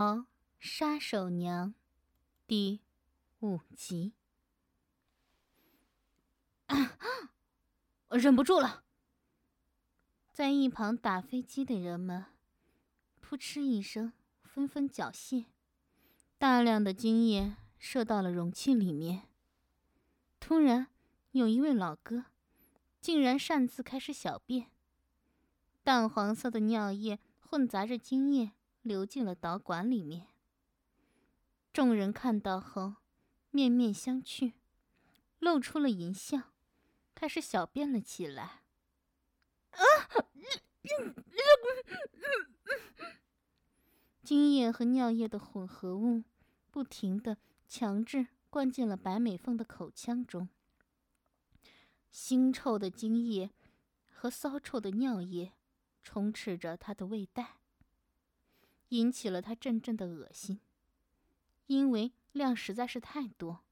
《杀手娘》第五集。我 忍不住了。在一旁打飞机的人们，扑哧一声，纷纷缴械，大量的精液射到了容器里面。突然，有一位老哥，竟然擅自开始小便，淡黄色的尿液混杂着精液。流进了导管里面。众人看到后，面面相觑，露出了淫笑，开始小便了起来。啊！精液和尿液的混合物，不停的强制灌进了白美凤的口腔中。腥臭的精液和骚臭的尿液，充斥着她的胃袋。引起了他阵阵的恶心，因为量实在是太多，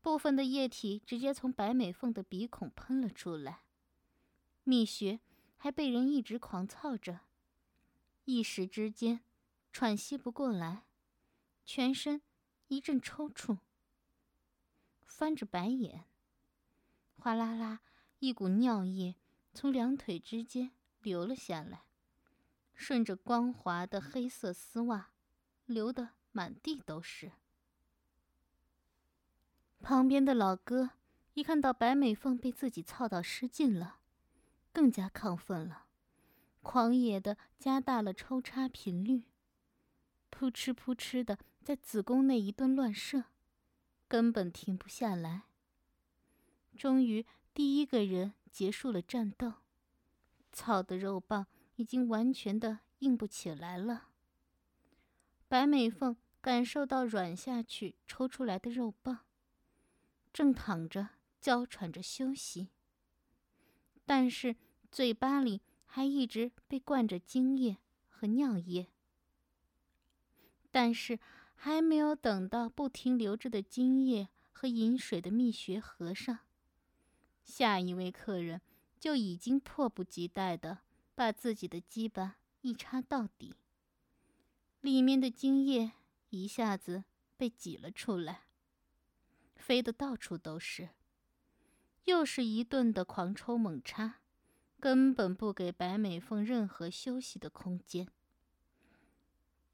部分的液体直接从白美凤的鼻孔喷了出来，蜜穴还被人一直狂操着，一时之间喘息不过来，全身一阵抽搐，翻着白眼，哗啦啦，一股尿液从两腿之间流了下来。顺着光滑的黑色丝袜，流得满地都是。旁边的老哥一看到白美凤被自己操到失禁了，更加亢奋了，狂野的加大了抽插频率，扑哧扑哧的在子宫内一顿乱射，根本停不下来。终于，第一个人结束了战斗，操的肉棒。已经完全的硬不起来了。白美凤感受到软下去抽出来的肉棒，正躺着娇喘着休息，但是嘴巴里还一直被灌着精液和尿液。但是还没有等到不停流着的精液和饮水的蜜穴合上，下一位客人就已经迫不及待的。把自己的鸡巴一插到底，里面的精液一下子被挤了出来，飞得到处都是。又是一顿的狂抽猛插，根本不给白美凤任何休息的空间。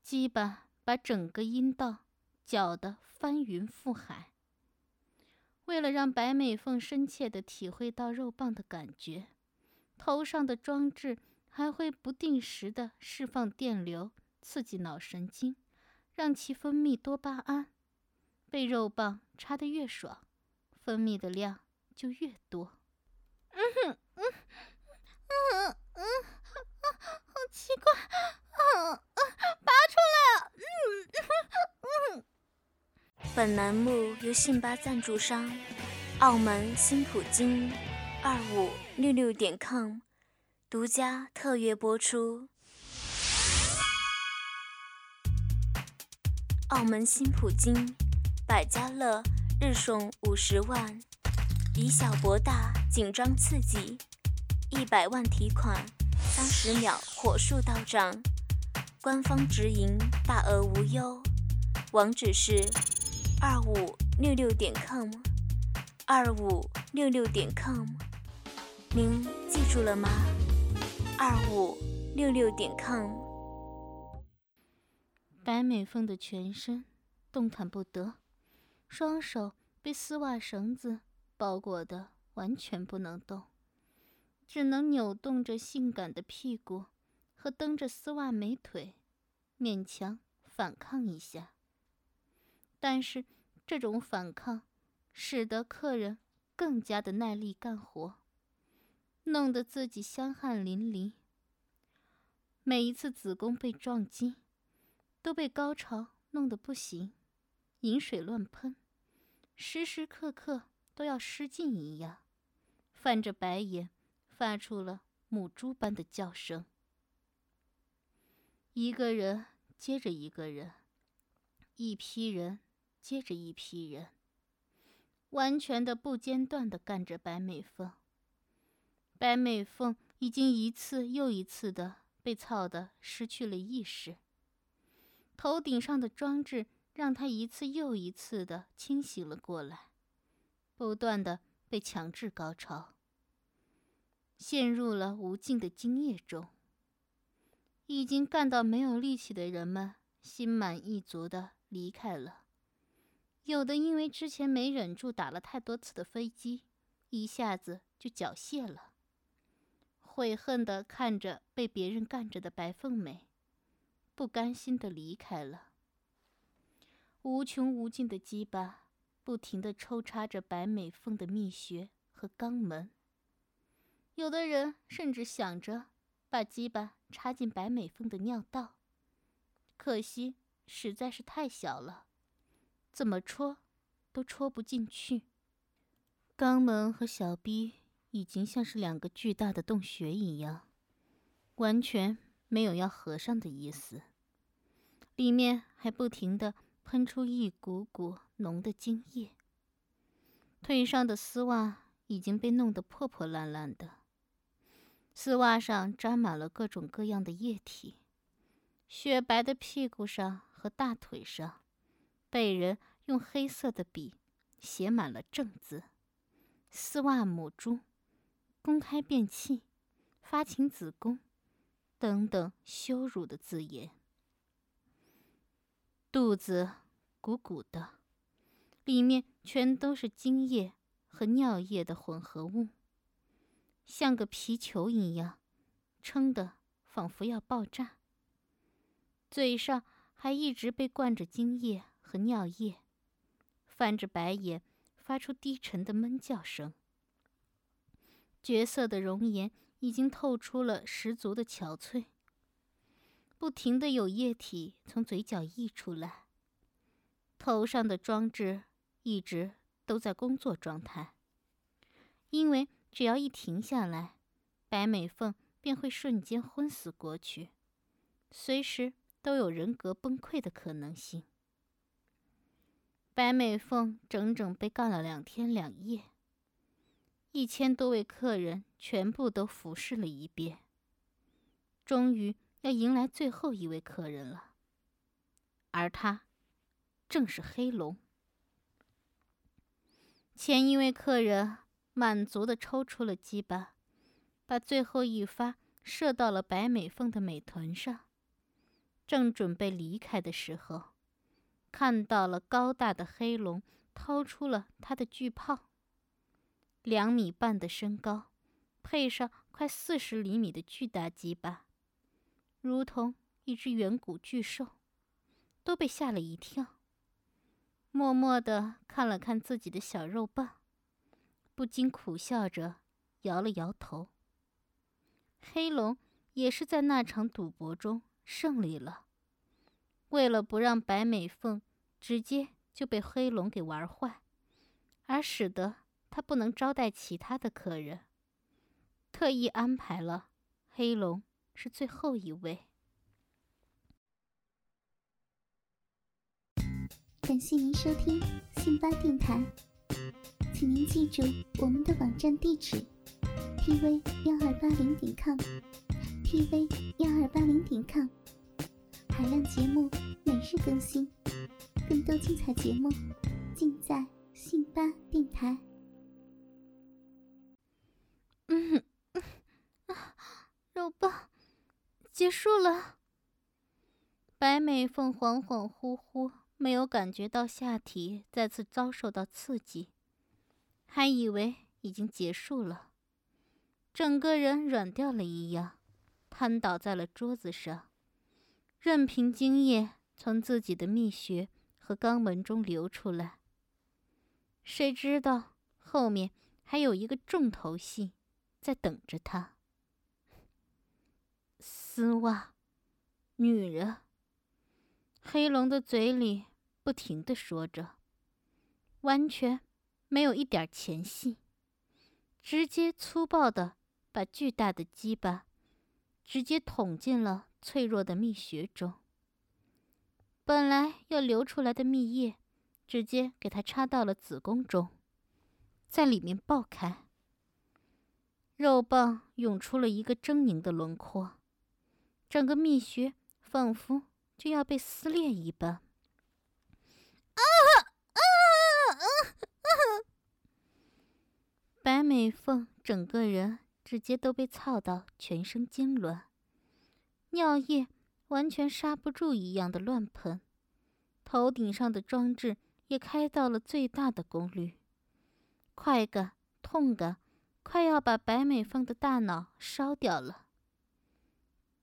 鸡巴把整个阴道搅得翻云覆海。为了让白美凤深切的体会到肉棒的感觉，头上的装置。还会不定时的释放电流，刺激脑神经，让其分泌多巴胺。被肉棒插得越爽，分泌的量就越多。嗯哼，嗯，嗯嗯，好奇怪，嗯嗯，拔出来了，嗯嗯。本栏目由信吧赞助商，澳门新普京二五六六点 com。独家特约播出。澳门新普京百家乐日送五十万，以小博大，紧张刺激，一百万提款，三十秒火速到账，官方直营，大额无忧。网址是二五六六点 com，二五六六点 com，您记住了吗？二五六六点 com。白美凤的全身动弹不得，双手被丝袜绳子包裹的完全不能动，只能扭动着性感的屁股和蹬着丝袜美腿，勉强反抗一下。但是这种反抗使得客人更加的耐力干活。弄得自己香汗淋漓。每一次子宫被撞击，都被高潮弄得不行，饮水乱喷，时时刻刻都要失禁一样，翻着白眼，发出了母猪般的叫声。一个人接着一个人，一批人接着一批人，完全的不间断的干着白美凤。白美凤已经一次又一次的被操得失去了意识，头顶上的装置让她一次又一次的清醒了过来，不断的被强制高潮，陷入了无尽的精液中。已经干到没有力气的人们，心满意足的离开了。有的因为之前没忍住打了太多次的飞机，一下子就缴械了。悔恨的看着被别人干着的白凤美，不甘心的离开了。无穷无尽的鸡巴不停的抽插着白美凤的蜜穴和肛门。有的人甚至想着把鸡巴插进白美凤的尿道，可惜实在是太小了。怎么戳，都戳不进去。肛门和小臂已经像是两个巨大的洞穴一样，完全没有要合上的意思。里面还不停的喷出一股股浓的精液。腿上的丝袜已经被弄得破破烂烂的，丝袜上沾满了各种各样的液体。雪白的屁股上和大腿上。被人用黑色的笔写满了“正”字，丝袜母猪，公开便器，发情子宫，等等羞辱的字眼。肚子鼓鼓的，里面全都是精液和尿液的混合物，像个皮球一样，撑得仿佛要爆炸。嘴上还一直被灌着精液。和尿液，翻着白眼，发出低沉的闷叫声。绝色的容颜已经透出了十足的憔悴，不停的有液体从嘴角溢出来。头上的装置一直都在工作状态，因为只要一停下来，白美凤便会瞬间昏死过去，随时都有人格崩溃的可能性。白美凤整整被干了两天两夜，一千多位客人全部都服侍了一遍，终于要迎来最后一位客人了。而他，正是黑龙。前一位客人满足的抽出了鸡巴，把最后一发射到了白美凤的美臀上，正准备离开的时候。看到了高大的黑龙掏出了他的巨炮，两米半的身高，配上快四十厘米的巨大鸡巴，如同一只远古巨兽，都被吓了一跳。默默地看了看自己的小肉棒，不禁苦笑着摇了摇头。黑龙也是在那场赌博中胜利了。为了不让白美凤直接就被黑龙给玩坏，而使得他不能招待其他的客人，特意安排了黑龙是最后一位。感谢您收听信巴电台，请您记住我们的网站地址：tv 幺二八零点 com，tv 幺二八零点 com。海量节目每日更新，更多精彩节目尽在信吧电台。肉棒结束了。白美凤恍恍惚惚，没有感觉到下体再次遭受到刺激，还以为已经结束了，整个人软掉了一样，瘫倒在了桌子上。任凭精液从自己的蜜穴和肛门中流出来。谁知道后面还有一个重头戏在等着他。丝袜，女人。黑龙的嘴里不停的说着，完全没有一点前戏，直接粗暴的把巨大的鸡巴直接捅进了。脆弱的蜜穴中，本来要流出来的蜜液，直接给他插到了子宫中，在里面爆开。肉棒涌出了一个狰狞的轮廓，整个蜜穴仿佛就要被撕裂一般。啊啊啊啊！白美凤整个人直接都被操到全身痉挛，尿液完全刹不住一样的乱喷，头顶上的装置也开到了最大的功率，快感、痛感，快要把白美凤的大脑烧掉了。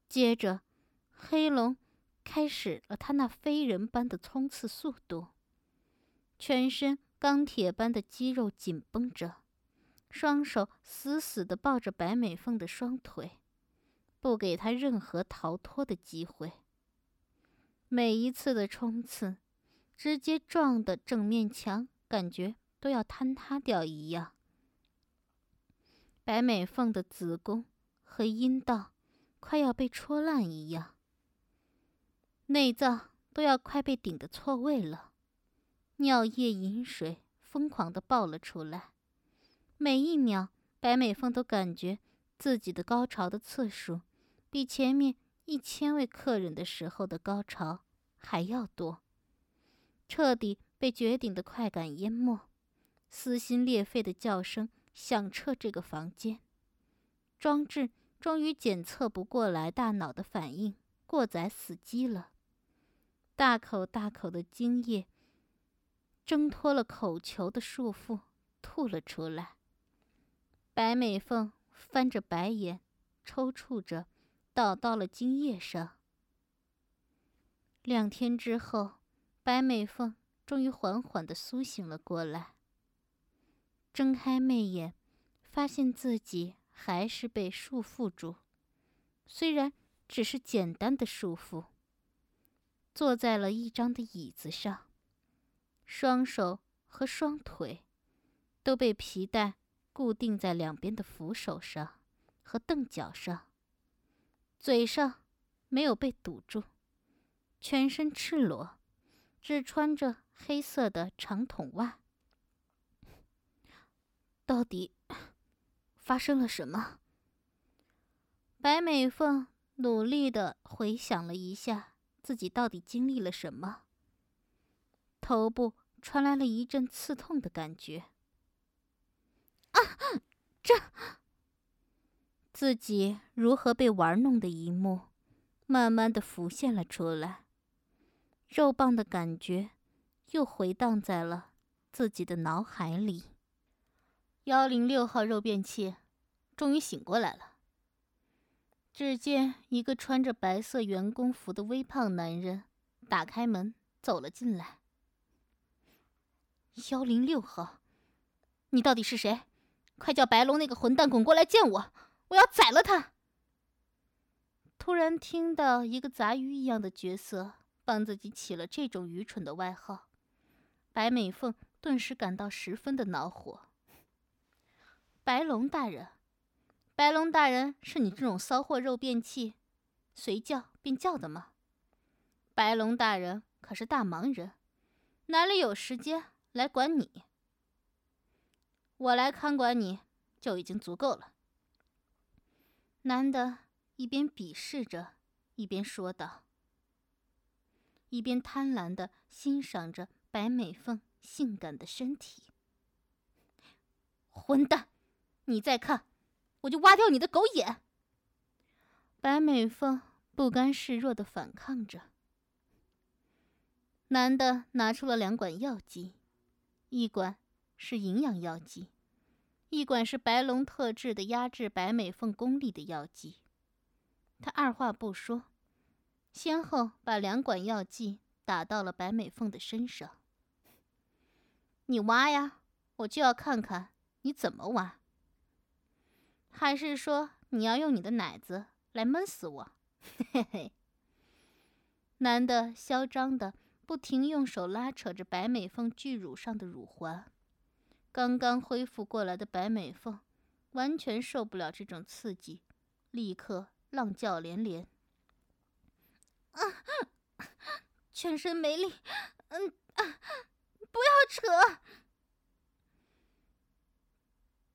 接着，黑龙开始了他那飞人般的冲刺速度，全身钢铁般的肌肉紧绷着，双手死死地抱着白美凤的双腿，不给她任何逃脱的机会。每一次的冲刺，直接撞的整面墙感觉都要坍塌掉一样。白美凤的子宫和阴道。快要被戳烂一样，内脏都要快被顶得错位了，尿液、饮水疯狂的爆了出来。每一秒，白美凤都感觉自己的高潮的次数，比前面一千位客人的时候的高潮还要多，彻底被绝顶的快感淹没，撕心裂肺的叫声响彻这个房间，装置。终于检测不过来大脑的反应，过载死机了。大口大口的精液挣脱了口球的束缚，吐了出来。白美凤翻着白眼，抽搐着，倒到了精液上。两天之后，白美凤终于缓缓的苏醒了过来，睁开媚眼，发现自己。还是被束缚住，虽然只是简单的束缚。坐在了一张的椅子上，双手和双腿都被皮带固定在两边的扶手上和凳脚上，嘴上没有被堵住，全身赤裸，只穿着黑色的长筒袜。到底？发生了什么？白美凤努力的回想了一下，自己到底经历了什么。头部传来了一阵刺痛的感觉。啊，这……自己如何被玩弄的一幕，慢慢的浮现了出来。肉棒的感觉，又回荡在了自己的脑海里。幺零六号肉便器终于醒过来了。只见一个穿着白色员工服的微胖男人打开门走了进来。幺零六号，你到底是谁？快叫白龙那个混蛋滚过来见我，我要宰了他！突然听到一个杂鱼一样的角色帮自己起了这种愚蠢的外号，白美凤顿时感到十分的恼火。白龙大人，白龙大人是你这种骚货肉便器，随叫便叫的吗？白龙大人可是大忙人，哪里有时间来管你？我来看管你就已经足够了。男的一边鄙视着，一边说道，一边贪婪的欣赏着白美凤性感的身体。混蛋！你再看，我就挖掉你的狗眼！白美凤不甘示弱的反抗着。男的拿出了两管药剂，一管是营养药剂，一管是白龙特制的压制白美凤功力的药剂。他二话不说，先后把两管药剂打到了白美凤的身上。你挖呀，我就要看看你怎么挖。还是说你要用你的奶子来闷死我？嘿嘿嘿。男的嚣张的不停用手拉扯着白美凤巨乳上的乳环，刚刚恢复过来的白美凤完全受不了这种刺激，立刻浪叫连连。啊，全身没力，嗯啊，不要扯。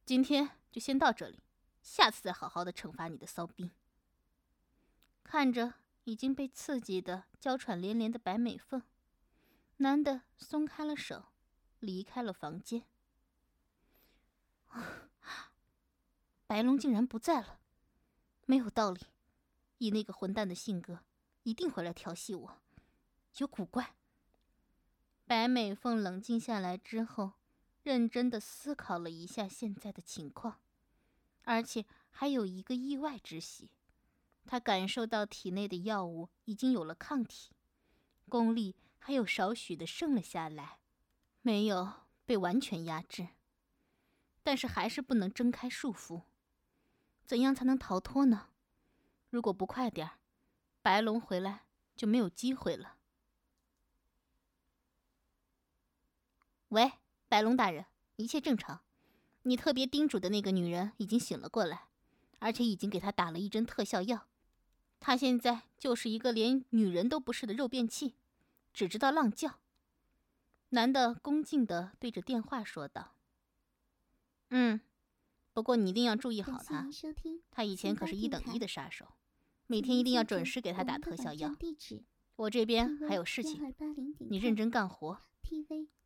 今天就先到这里。下次再好好的惩罚你的骚逼。看着已经被刺激的娇喘连连的白美凤，男的松开了手，离开了房间。白龙竟然不在了，没有道理，以那个混蛋的性格，一定会来调戏我，有古怪。白美凤冷静下来之后，认真的思考了一下现在的情况，而且还有一个意外之喜，他感受到体内的药物已经有了抗体，功力还有少许的剩了下来，没有被完全压制，但是还是不能挣开束缚。怎样才能逃脱呢？如果不快点白龙回来就没有机会了。喂，白龙大人，一切正常。你特别叮嘱的那个女人已经醒了过来，而且已经给她打了一针特效药。她现在就是一个连女人都不是的肉便器，只知道浪叫。男的恭敬的对着电话说道：“嗯，不过你一定要注意好他，他以前可是一等一的杀手，每天一定要准时给他打特效药。我这边还有事情，你认真干活。”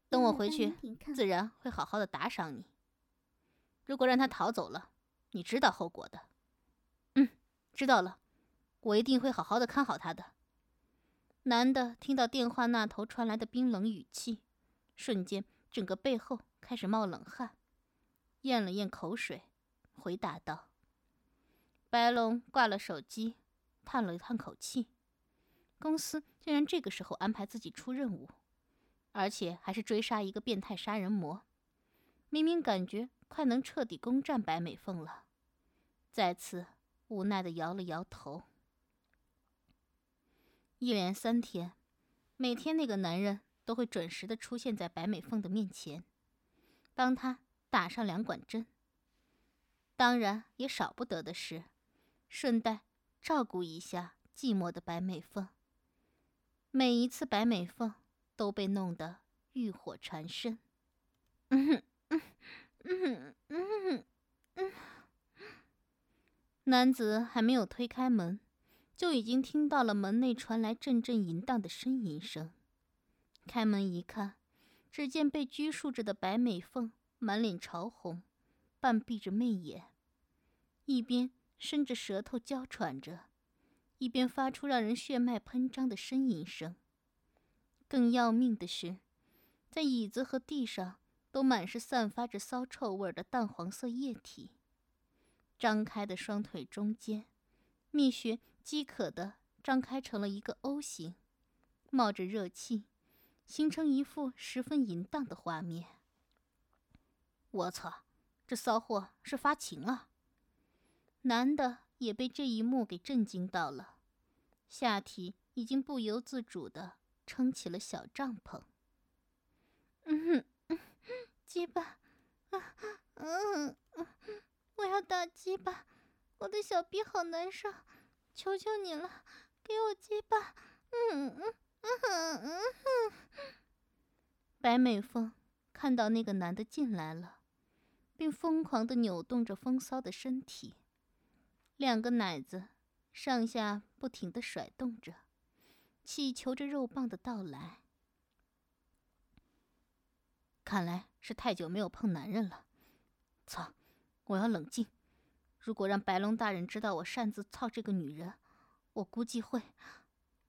等我回去，自然会好好的打赏你。如果让他逃走了，你知道后果的。嗯，知道了，我一定会好好的看好他的。男的听到电话那头传来的冰冷语气，瞬间整个背后开始冒冷汗，咽了咽口水，回答道：“白龙挂了手机，叹了叹口气，公司竟然这个时候安排自己出任务。”而且还是追杀一个变态杀人魔，明明感觉快能彻底攻占白美凤了，再次无奈的摇了摇头。一连三天，每天那个男人都会准时的出现在白美凤的面前，帮她打上两管针。当然，也少不得的是，顺带照顾一下寂寞的白美凤。每一次白美凤。都被弄得欲火缠身。嗯 嗯嗯嗯嗯，男子还没有推开门，就已经听到了门内传来阵阵淫荡的呻吟声。开门一看，只见被拘束着的白美凤满脸潮红，半闭着媚眼，一边伸着舌头娇喘着，一边发出让人血脉喷张的呻吟声。更要命的是，在椅子和地上都满是散发着骚臭味的淡黄色液体。张开的双腿中间，蜜穴饥渴的张开成了一个 O 型，冒着热气，形成一幅十分淫荡的画面。我操，这骚货是发情啊！男的也被这一幕给震惊到了，下体已经不由自主的。撑起了小帐篷。嗯哼，鸡巴，嗯嗯，我要打鸡巴，我的小臂好难受，求求你了，给我鸡巴。嗯嗯嗯嗯嗯。白美凤看到那个男的进来了，并疯狂的扭动着风骚的身体，两个奶子上下不停的甩动着。祈求着肉棒的到来。看来是太久没有碰男人了。操！我要冷静。如果让白龙大人知道我擅自操这个女人，我估计会……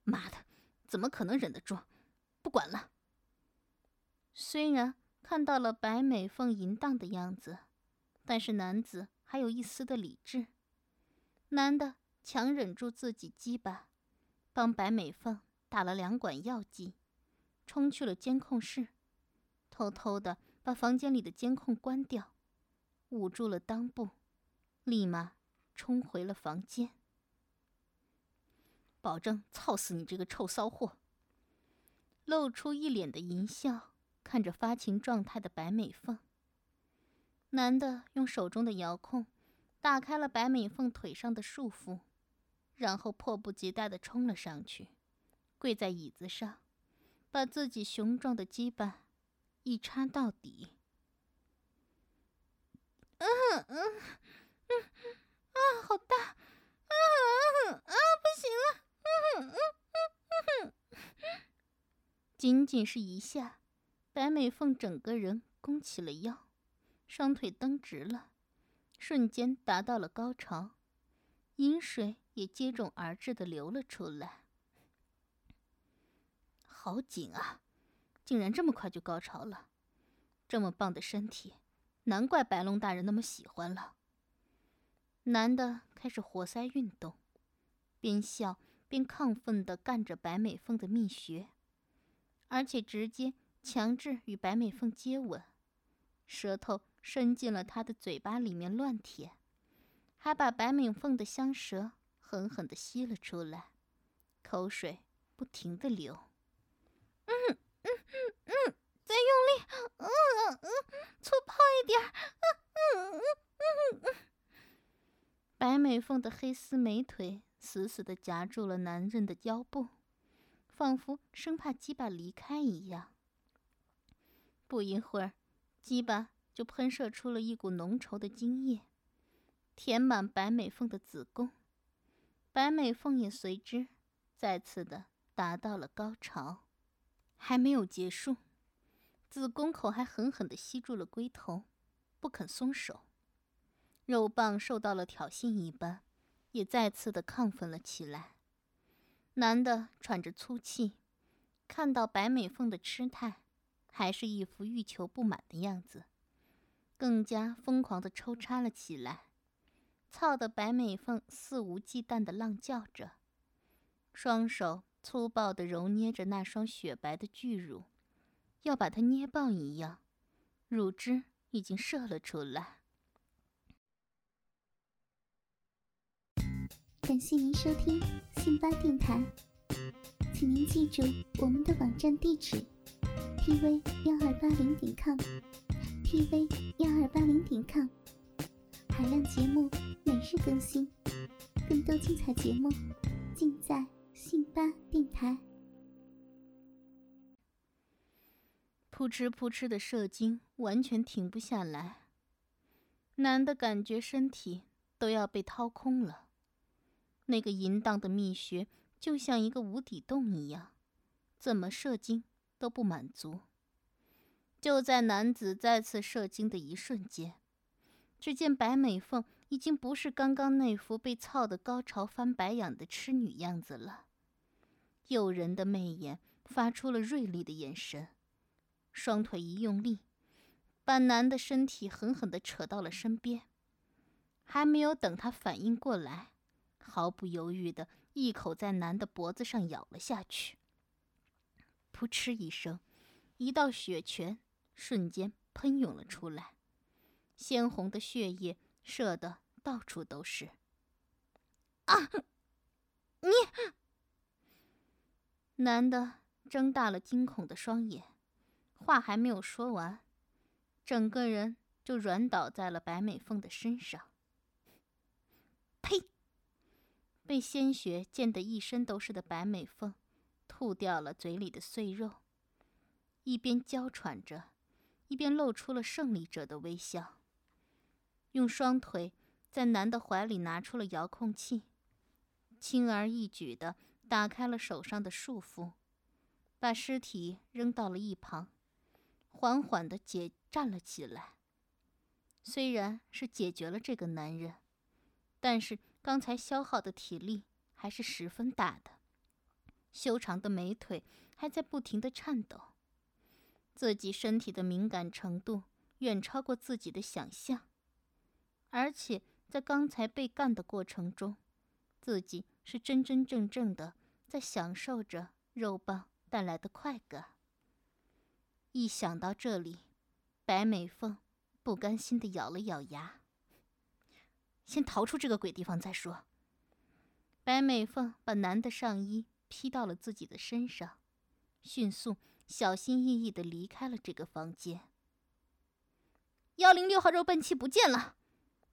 妈的，怎么可能忍得住？不管了。虽然看到了白美凤淫荡的样子，但是男子还有一丝的理智。男的强忍住自己鸡巴。帮白美凤打了两管药剂，冲去了监控室，偷偷的把房间里的监控关掉，捂住了裆部，立马冲回了房间。保证操死你这个臭骚货！露出一脸的淫笑，看着发情状态的白美凤。男的用手中的遥控打开了白美凤腿上的束缚。然后迫不及待地冲了上去，跪在椅子上，把自己雄壮的鸡巴一插到底。嗯嗯嗯啊，好大！啊！不行了！嗯仅仅是一下，白美凤整个人弓起了腰，双腿蹬直了，瞬间达到了高潮，饮水也接踵而至的流了出来。好紧啊！竟然这么快就高潮了，这么棒的身体，难怪白龙大人那么喜欢了。男的开始活塞运动，边笑边亢奋地干着白美凤的蜜穴。而且直接强制与白美凤接吻，舌头伸进了她的嘴巴里面乱舔，还把白美凤的香舌狠狠地吸了出来，口水不停地流。嗯嗯嗯嗯，再用力，嗯嗯，粗暴一点，嗯嗯嗯嗯。白美凤的黑丝美腿死死地夹住了男人的腰部。仿佛生怕鸡巴离开一样。不一会儿，鸡巴就喷射出了一股浓稠的精液，填满白美凤的子宫。白美凤也随之再次的达到了高潮。还没有结束，子宫口还狠狠的吸住了龟头，不肯松手。肉棒受到了挑衅一般，也再次的亢奋了起来。男的喘着粗气，看到白美凤的痴态，还是一副欲求不满的样子，更加疯狂的抽插了起来。操的白美凤肆无忌惮的浪叫着，双手粗暴的揉捏着那双雪白的巨乳，要把它捏爆一样，乳汁已经射了出来。感谢您收听信巴电台，请您记住我们的网站地址：tv 幺二八零点 com，tv 幺二八零点 com，海量节目每日更新，更多精彩节目尽在信巴电台。扑哧扑哧的射精完全停不下来，男的感觉身体都要被掏空了。那个淫荡的蜜穴就像一个无底洞一样，怎么射精都不满足。就在男子再次射精的一瞬间，只见白美凤已经不是刚刚那副被操的高潮翻白眼的痴女样子了，诱人的媚眼发出了锐利的眼神，双腿一用力，把男的身体狠狠地扯到了身边。还没有等他反应过来。毫不犹豫的一口在男的脖子上咬了下去。噗嗤一声，一道血泉瞬间喷涌了出来，鲜红的血液射得到处都是。啊！你！男的睁大了惊恐的双眼，话还没有说完，整个人就软倒在了白美凤的身上。呸！被鲜血溅得一身都是的白美凤，吐掉了嘴里的碎肉，一边娇喘着，一边露出了胜利者的微笑。用双腿在男的怀里拿出了遥控器，轻而易举地打开了手上的束缚，把尸体扔到了一旁，缓缓地解站了起来。虽然是解决了这个男人，但是。刚才消耗的体力还是十分大的，修长的美腿还在不停的颤抖，自己身体的敏感程度远超过自己的想象，而且在刚才被干的过程中，自己是真真正正的在享受着肉棒带来的快感。一想到这里，白美凤不甘心的咬了咬牙。先逃出这个鬼地方再说。白美凤把男的上衣披到了自己的身上，迅速、小心翼翼的离开了这个房间。幺零六号肉笨器不见了，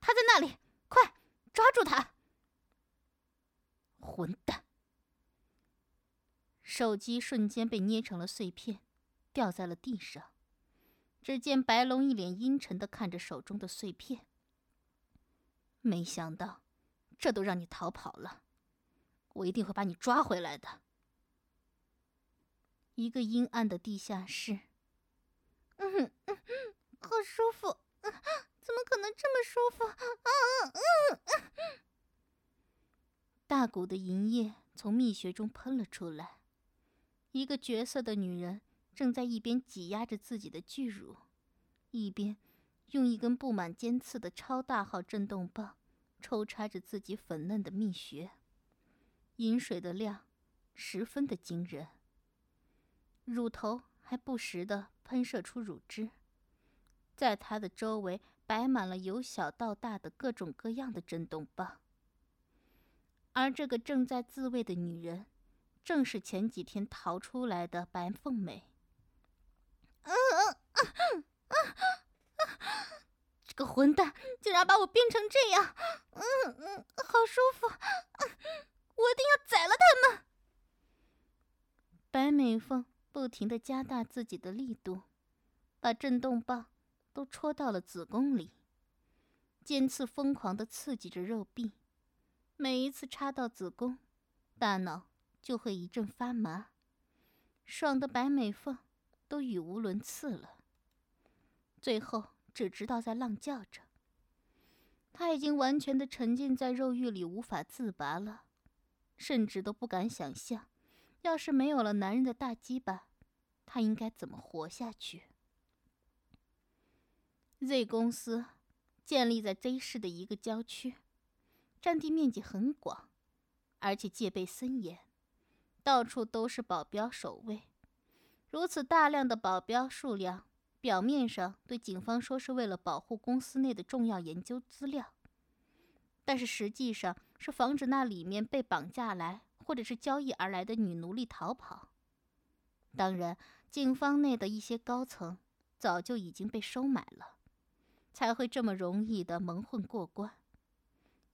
他在那里，快抓住他！混蛋！手机瞬间被捏成了碎片，掉在了地上。只见白龙一脸阴沉的看着手中的碎片。没想到，这都让你逃跑了。我一定会把你抓回来的。一个阴暗的地下室。嗯嗯，好舒服，怎么可能这么舒服？嗯嗯嗯。大股的银液从蜜穴中喷了出来，一个绝色的女人正在一边挤压着自己的巨乳，一边用一根布满尖刺的超大号震动棒抽插着自己粉嫩的蜜穴，饮水的量十分的惊人。乳头还不时的喷射出乳汁，在它的周围摆满了由小到大的各种各样的震动棒。而这个正在自慰的女人，正是前几天逃出来的白凤美。这个混蛋竟然把我变成这样！嗯嗯，好舒服！我一定要宰了他们！白美凤。不停的加大自己的力度，把震动棒都戳到了子宫里。尖刺疯狂的刺激着肉壁，每一次插到子宫，大脑就会一阵发麻，爽的白美凤都语无伦次了。最后只知道在浪叫着。他已经完全的沉浸在肉欲里，无法自拔了，甚至都不敢想象。要是没有了男人的大鸡巴，他应该怎么活下去？Z 公司建立在 Z 市的一个郊区，占地面积很广，而且戒备森严，到处都是保镖守卫。如此大量的保镖数量，表面上对警方说是为了保护公司内的重要研究资料，但是实际上是防止那里面被绑架来。或者是交易而来的女奴隶逃跑。当然，警方内的一些高层早就已经被收买了，才会这么容易的蒙混过关。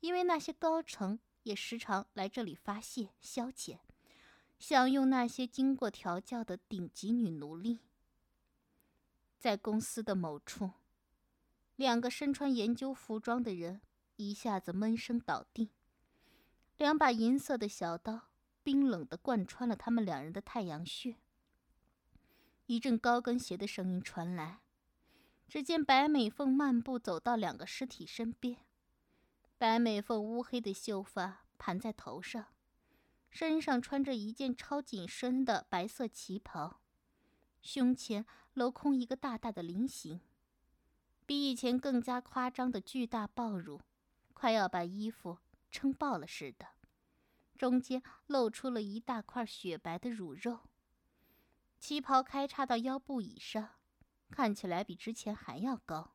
因为那些高层也时常来这里发泄消遣，享用那些经过调教的顶级女奴隶。在公司的某处，两个身穿研究服装的人一下子闷声倒地。两把银色的小刀冰冷地贯穿了他们两人的太阳穴。一阵高跟鞋的声音传来，只见白美凤漫步走到两个尸体身边。白美凤乌黑的秀发盘在头上，身上穿着一件超紧身的白色旗袍，胸前镂空一个大大的菱形，比以前更加夸张的巨大爆乳，快要把衣服。撑爆了似的，中间露出了一大块雪白的乳肉。旗袍开叉到腰部以上，看起来比之前还要高。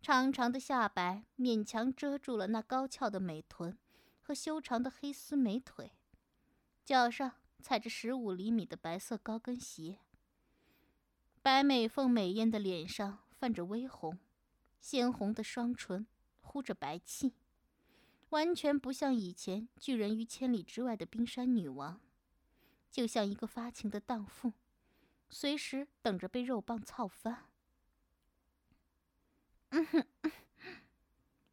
长长的下摆勉强遮住了那高翘的美臀和修长的黑丝美腿，脚上踩着十五厘米的白色高跟鞋。白美凤美艳的脸上泛着微红，鲜红的双唇呼着白气。完全不像以前拒人于千里之外的冰山女王，就像一个发情的荡妇，随时等着被肉棒操翻。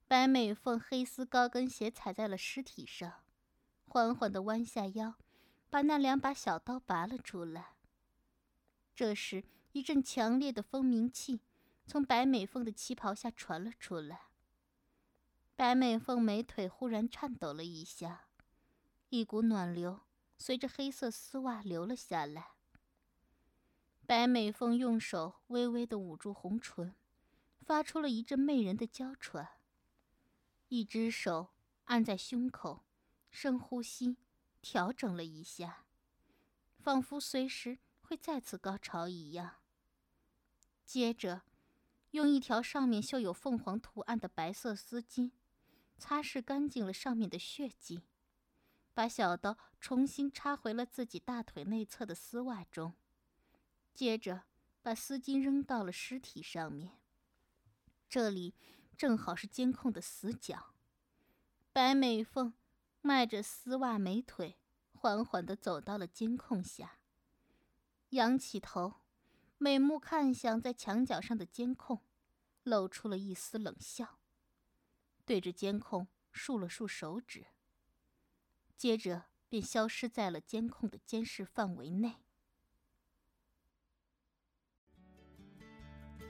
白美凤黑丝高跟鞋踩在了尸体上，缓缓地弯下腰，把那两把小刀拔了出来。这时，一阵强烈的蜂鸣气从白美凤的旗袍下传了出来。白美凤美腿忽然颤抖了一下，一股暖流随着黑色丝袜流了下来。白美凤用手微微的捂住红唇，发出了一阵媚人的娇喘。一只手按在胸口，深呼吸，调整了一下，仿佛随时会再次高潮一样。接着，用一条上面绣有凤凰图案的白色丝巾。擦拭干净了上面的血迹，把小刀重新插回了自己大腿内侧的丝袜中，接着把丝巾扔到了尸体上面。这里正好是监控的死角。白美凤迈着丝袜美腿，缓缓地走到了监控下，仰起头，美目看向在墙角上的监控，露出了一丝冷笑。对着监控竖了竖手指。接着便消失在了监控的监视范围内。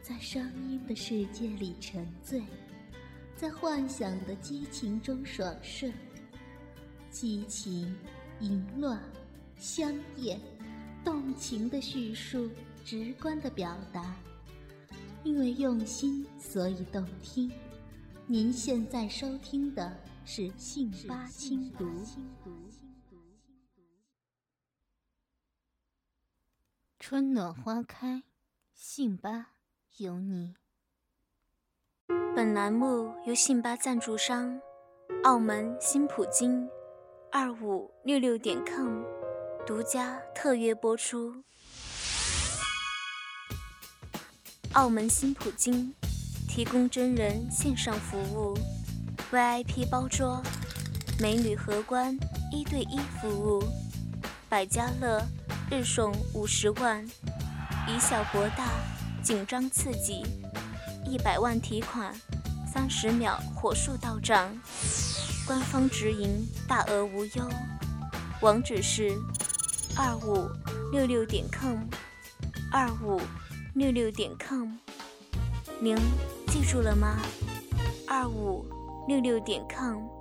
在声音的世界里沉醉，在幻想的激情中爽顺，激情、淫乱、香艳、动情的叙述，直观的表达。因为用心，所以动听。您现在收听的是《信八轻读》。春暖花开，信八。有你。本栏目由信吧赞助商澳门新普京二五六六点 com 独家特约播出。澳门新普京提供真人线上服务，VIP 包桌，美女荷官一对一服务，百家乐日送五十万，以小博大。紧张刺激，一百万提款，三十秒火速到账，官方直营，大额无忧。网址是二五六六点 com，二五六六点 com，您记住了吗？二五六六点 com。